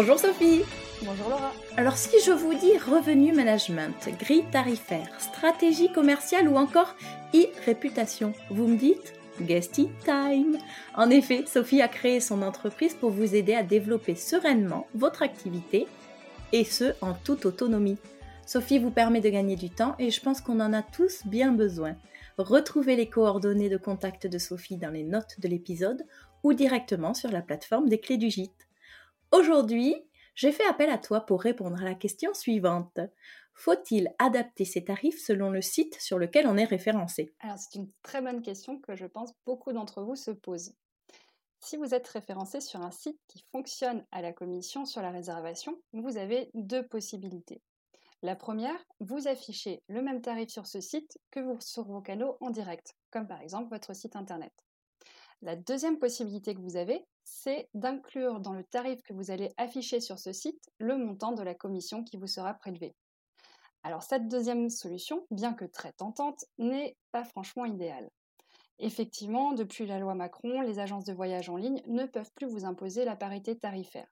Bonjour Sophie Bonjour Laura. Alors si je vous dis revenu management, grille tarifaire, stratégie commerciale ou encore e-réputation, vous me dites Guesty Time En effet, Sophie a créé son entreprise pour vous aider à développer sereinement votre activité et ce en toute autonomie. Sophie vous permet de gagner du temps et je pense qu'on en a tous bien besoin. Retrouvez les coordonnées de contact de Sophie dans les notes de l'épisode ou directement sur la plateforme des clés du gîte. Aujourd'hui, j'ai fait appel à toi pour répondre à la question suivante. Faut-il adapter ses tarifs selon le site sur lequel on est référencé? Alors c'est une très bonne question que je pense beaucoup d'entre vous se posent. Si vous êtes référencé sur un site qui fonctionne à la commission sur la réservation, vous avez deux possibilités. La première, vous affichez le même tarif sur ce site que sur vos canaux en direct, comme par exemple votre site internet. La deuxième possibilité que vous avez, c'est d'inclure dans le tarif que vous allez afficher sur ce site le montant de la commission qui vous sera prélevée. Alors cette deuxième solution, bien que très tentante, n'est pas franchement idéale. Effectivement, depuis la loi Macron, les agences de voyage en ligne ne peuvent plus vous imposer la parité tarifaire.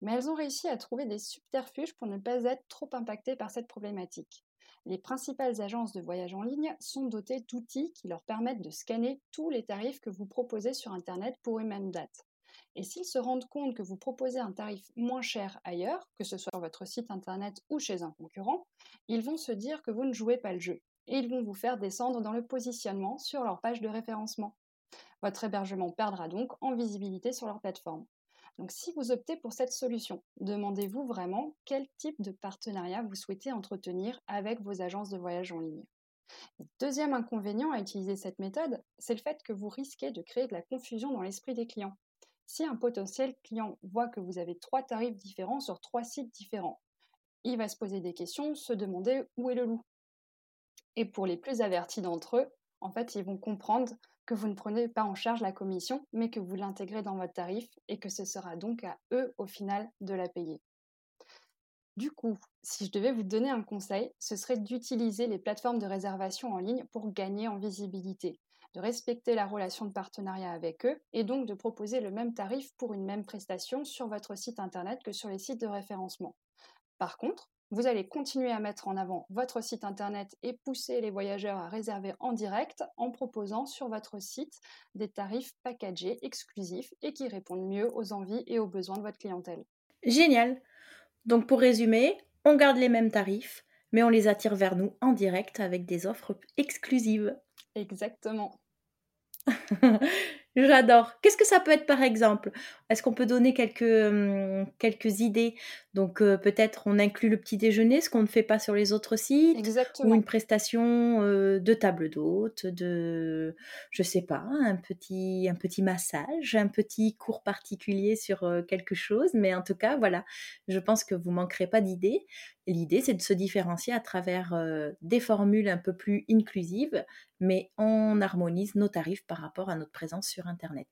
Mais elles ont réussi à trouver des subterfuges pour ne pas être trop impactées par cette problématique les principales agences de voyage en ligne sont dotées d'outils qui leur permettent de scanner tous les tarifs que vous proposez sur Internet pour une même date. Et s'ils se rendent compte que vous proposez un tarif moins cher ailleurs, que ce soit sur votre site Internet ou chez un concurrent, ils vont se dire que vous ne jouez pas le jeu et ils vont vous faire descendre dans le positionnement sur leur page de référencement. Votre hébergement perdra donc en visibilité sur leur plateforme. Donc si vous optez pour cette solution, demandez-vous vraiment quel type de partenariat vous souhaitez entretenir avec vos agences de voyage en ligne. deuxième inconvénient à utiliser cette méthode, c'est le fait que vous risquez de créer de la confusion dans l'esprit des clients. Si un potentiel client voit que vous avez trois tarifs différents sur trois sites différents, il va se poser des questions, se demander où est le loup. Et pour les plus avertis d'entre eux, en fait, ils vont comprendre que vous ne prenez pas en charge la commission, mais que vous l'intégrez dans votre tarif et que ce sera donc à eux au final de la payer. Du coup, si je devais vous donner un conseil, ce serait d'utiliser les plateformes de réservation en ligne pour gagner en visibilité, de respecter la relation de partenariat avec eux et donc de proposer le même tarif pour une même prestation sur votre site internet que sur les sites de référencement. Par contre, vous allez continuer à mettre en avant votre site internet et pousser les voyageurs à réserver en direct en proposant sur votre site des tarifs packagés exclusifs et qui répondent mieux aux envies et aux besoins de votre clientèle. Génial. Donc pour résumer, on garde les mêmes tarifs, mais on les attire vers nous en direct avec des offres exclusives. Exactement. J'adore. Qu'est-ce que ça peut être par exemple? Est-ce qu'on peut donner quelques, hum, quelques idées? Donc euh, peut-être on inclut le petit déjeuner, ce qu'on ne fait pas sur les autres sites, Exactement. ou une prestation euh, de table d'hôte, de, je sais pas, un petit, un petit massage, un petit cours particulier sur euh, quelque chose. Mais en tout cas, voilà, je pense que vous manquerez pas d'idées. L'idée, c'est de se différencier à travers des formules un peu plus inclusives, mais on harmonise nos tarifs par rapport à notre présence sur Internet.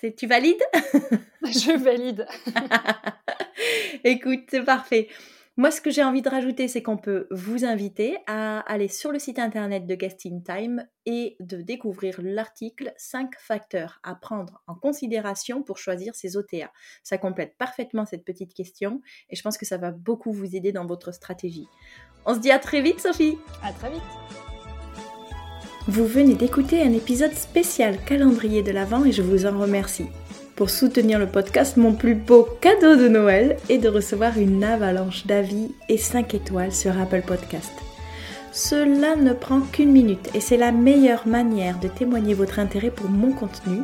C'est, tu valides? Je valide. Écoute, c'est parfait. Moi, ce que j'ai envie de rajouter, c'est qu'on peut vous inviter à aller sur le site internet de Guesting Time et de découvrir l'article 5 facteurs à prendre en considération pour choisir ses OTA. Ça complète parfaitement cette petite question et je pense que ça va beaucoup vous aider dans votre stratégie. On se dit à très vite, Sophie À très vite Vous venez d'écouter un épisode spécial calendrier de l'Avent et je vous en remercie. Pour soutenir le podcast, mon plus beau cadeau de Noël est de recevoir une avalanche d'avis et 5 étoiles sur Apple Podcast. Cela ne prend qu'une minute et c'est la meilleure manière de témoigner votre intérêt pour mon contenu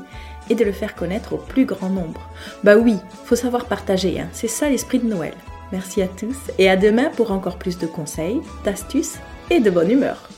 et de le faire connaître au plus grand nombre. Bah oui, faut savoir partager, hein. c'est ça l'esprit de Noël. Merci à tous et à demain pour encore plus de conseils, d'astuces et de bonne humeur.